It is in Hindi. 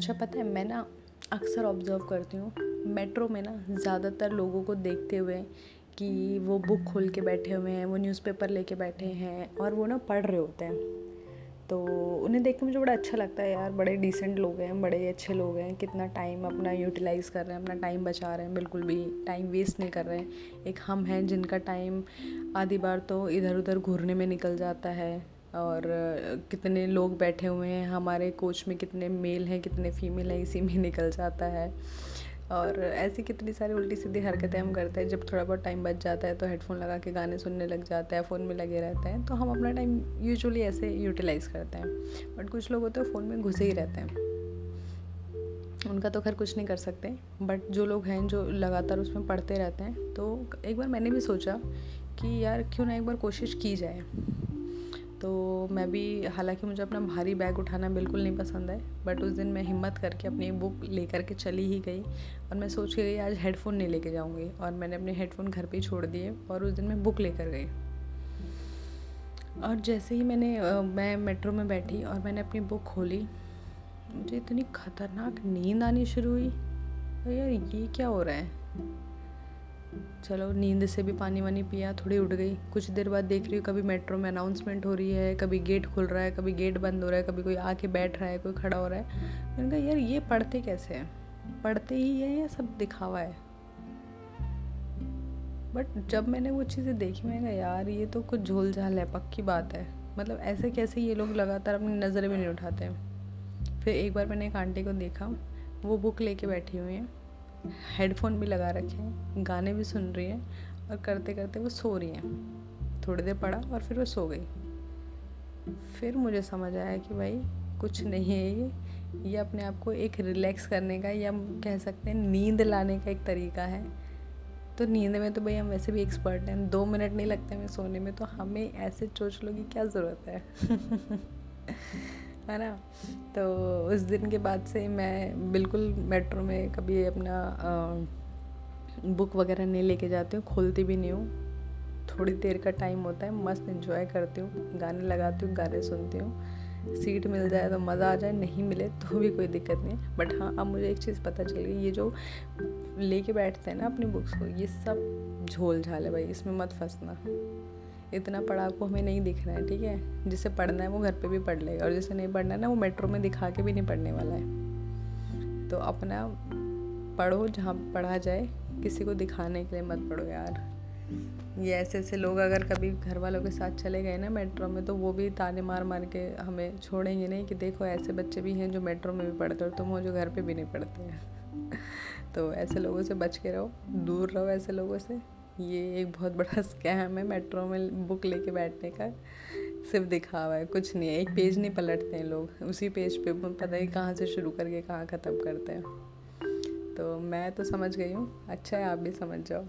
अच्छा पता है, मैं ना अक्सर ऑब्ज़र्व करती हूँ मेट्रो में ना ज़्यादातर लोगों को देखते हुए कि वो बुक खोल के बैठे हुए हैं, वो न्यूज़पेपर लेके बैठे हैं और वो ना पढ़ रहे होते हैं। तो उन्हें देख के मुझे बड़ा अच्छा लगता है, यार, बड़े डिसेंट लोग हैं, बड़े अच्छे लोग हैं, कितना टाइम अपना यूटिलाइज़ कर रहे हैं, अपना टाइम बचा रहे हैं, बिल्कुल भी टाइम वेस्ट नहीं कर रहे हैं। एक हम हैं जिनका टाइम आधी बार तो इधर उधर घूरने में निकल जाता है। और कितने लोग बैठे हुए हैं, हमारे कोच में कितने मेल हैं, कितने फीमेल हैं, इसी में निकल जाता है। और ऐसी कितनी सारी उल्टी सीधी हरकतें हम करते हैं, जब थोड़ा बहुत टाइम बच जाता है तो हेडफोन लगा के गाने सुनने लग जाता है फ़ोन में लगे रहते हैं तो हम अपना टाइम यूजुअली ऐसे यूटिलाइज़ करते हैं। बट कुछ लोग होते हैं फ़ोन में घुसे ही रहते हैं। उनका तो खैर कुछ नहीं कर सकते बट जो लोग हैं, जो लगातार उसमें पढ़ते रहते हैं तो एक बार मैंने भी सोचा कि यार क्यों ना एक बार कोशिश की जाए। तो मैं भी, हालाँकि मुझे अपना भारी बैग उठाना बिल्कुल नहीं पसंद है बट उस दिन मैं हिम्मत करके अपनी बुक लेकर के चली ही गई और मैं सोच के गई, आज हेडफोन नहीं लेके जाऊँगी। और मैंने अपने हेडफोन घर पे ही छोड़ दिए और उस दिन मैं बुक लेकर गई। और जैसे ही मैंने मैं मेट्रो में बैठी और मैंने अपनी बुक खोली, मुझे इतनी खतरनाक नींद आनी शुरू हुई। यार, ये क्या हो रहा है? चलो, नींद से भी पानी वानी पिया, थोड़ी उठ गई। कुछ देर बाद देख रही हूँ, कभी मेट्रो में अनाउंसमेंट हो रही है, कभी गेट खुल रहा है, कभी गेट बंद हो रहा है, कभी कोई आके बैठ रहा है, कोई खड़ा हो रहा है। मैंने कहा, यार, ये पढ़ते कैसे हैं? पढ़ते ही है या सब दिखावा है? बट जब मैंने वो चीज़ें देखी, मैंने कहा, यार, ये तो कुछ झोल झाल है, पक्की बात है। मतलब ऐसे कैसे ये लोग लगातार अपनी नज़रें भी नहीं उठाते फिर एक बार मैंने एक आंटी को देखा, वो बुक लेके बैठी हुई हैं। हेडफोन भी लगा रखे हैं, गाने भी सुन रही हैं और करते करते वो सो रही हैं। थोड़ी देर पड़ा और फिर वो सो गई। फिर मुझे समझ आया कि भाई कुछ नहीं है ये। ये अपने आप को एक रिलैक्स करने का या कह सकते हैं नींद लाने का एक तरीका है। तो नींद में तो भाई हम वैसे भी एक्सपर्ट हैं, दो मिनट नहीं लगते हमें सोने में तो हमें ऐसे चोचलों की क्या ज़रूरत है। है ना? तो उस दिन के बाद से मैं बिल्कुल मेट्रो में कभी अपना बुक वगैरह नहीं लेके जाती हूँ, खोलती भी नहीं हूँ। थोड़ी देर का टाइम होता है, मस्त इन्जॉय करती हूँ, गाने लगाती हूँ, गाने सुनती हूँ। सीट मिल जाए तो मज़ा आ जाए, नहीं मिले तो भी कोई दिक्कत नहीं। है बट हाँ अब मुझे एक चीज़ पता चल गई, ये जो लेके बैठते हैं ना अपनी बुक्स को, ये सब झोल झाल है भाई, इसमें मत फंसना। इतना पढ़ाकू हमें नहीं दिख रहा है, ठीक है? जिसे पढ़ना है वो घर पे भी पढ़ लेगा और जिसे नहीं पढ़ना है ना, वो मेट्रो में दिखा के भी नहीं पढ़ने वाला है। तो अपना पढ़ो जहाँ पढ़ा जाए, किसी को दिखाने के लिए मत पढ़ो यार। ये ऐसे ऐसे लोग अगर कभी घर वालों के साथ चले गए ना मेट्रो में तो वो भी ताने मार मार के हमें छोड़ेंगे नहीं कि देखो ऐसे बच्चे भी हैं जो मेट्रो में भी पढ़ते और तुम हो जो घर पे भी नहीं पढ़ते हैं। तो ऐसे लोगों से बच के रहो, दूर रहो ऐसे लोगों से। ये एक बहुत बड़ा स्कैम है मेट्रो में बुक लेके बैठने का। सिर्फ़ दिखावा है, कुछ नहीं है, एक पेज नहीं पलटते हैं लोग। उसी पेज पे पता ही कहाँ से शुरू करके कहाँ ख़त्म करते हैं। तो मैं तो समझ गई हूँ। अच्छा है आप भी समझ जाओ।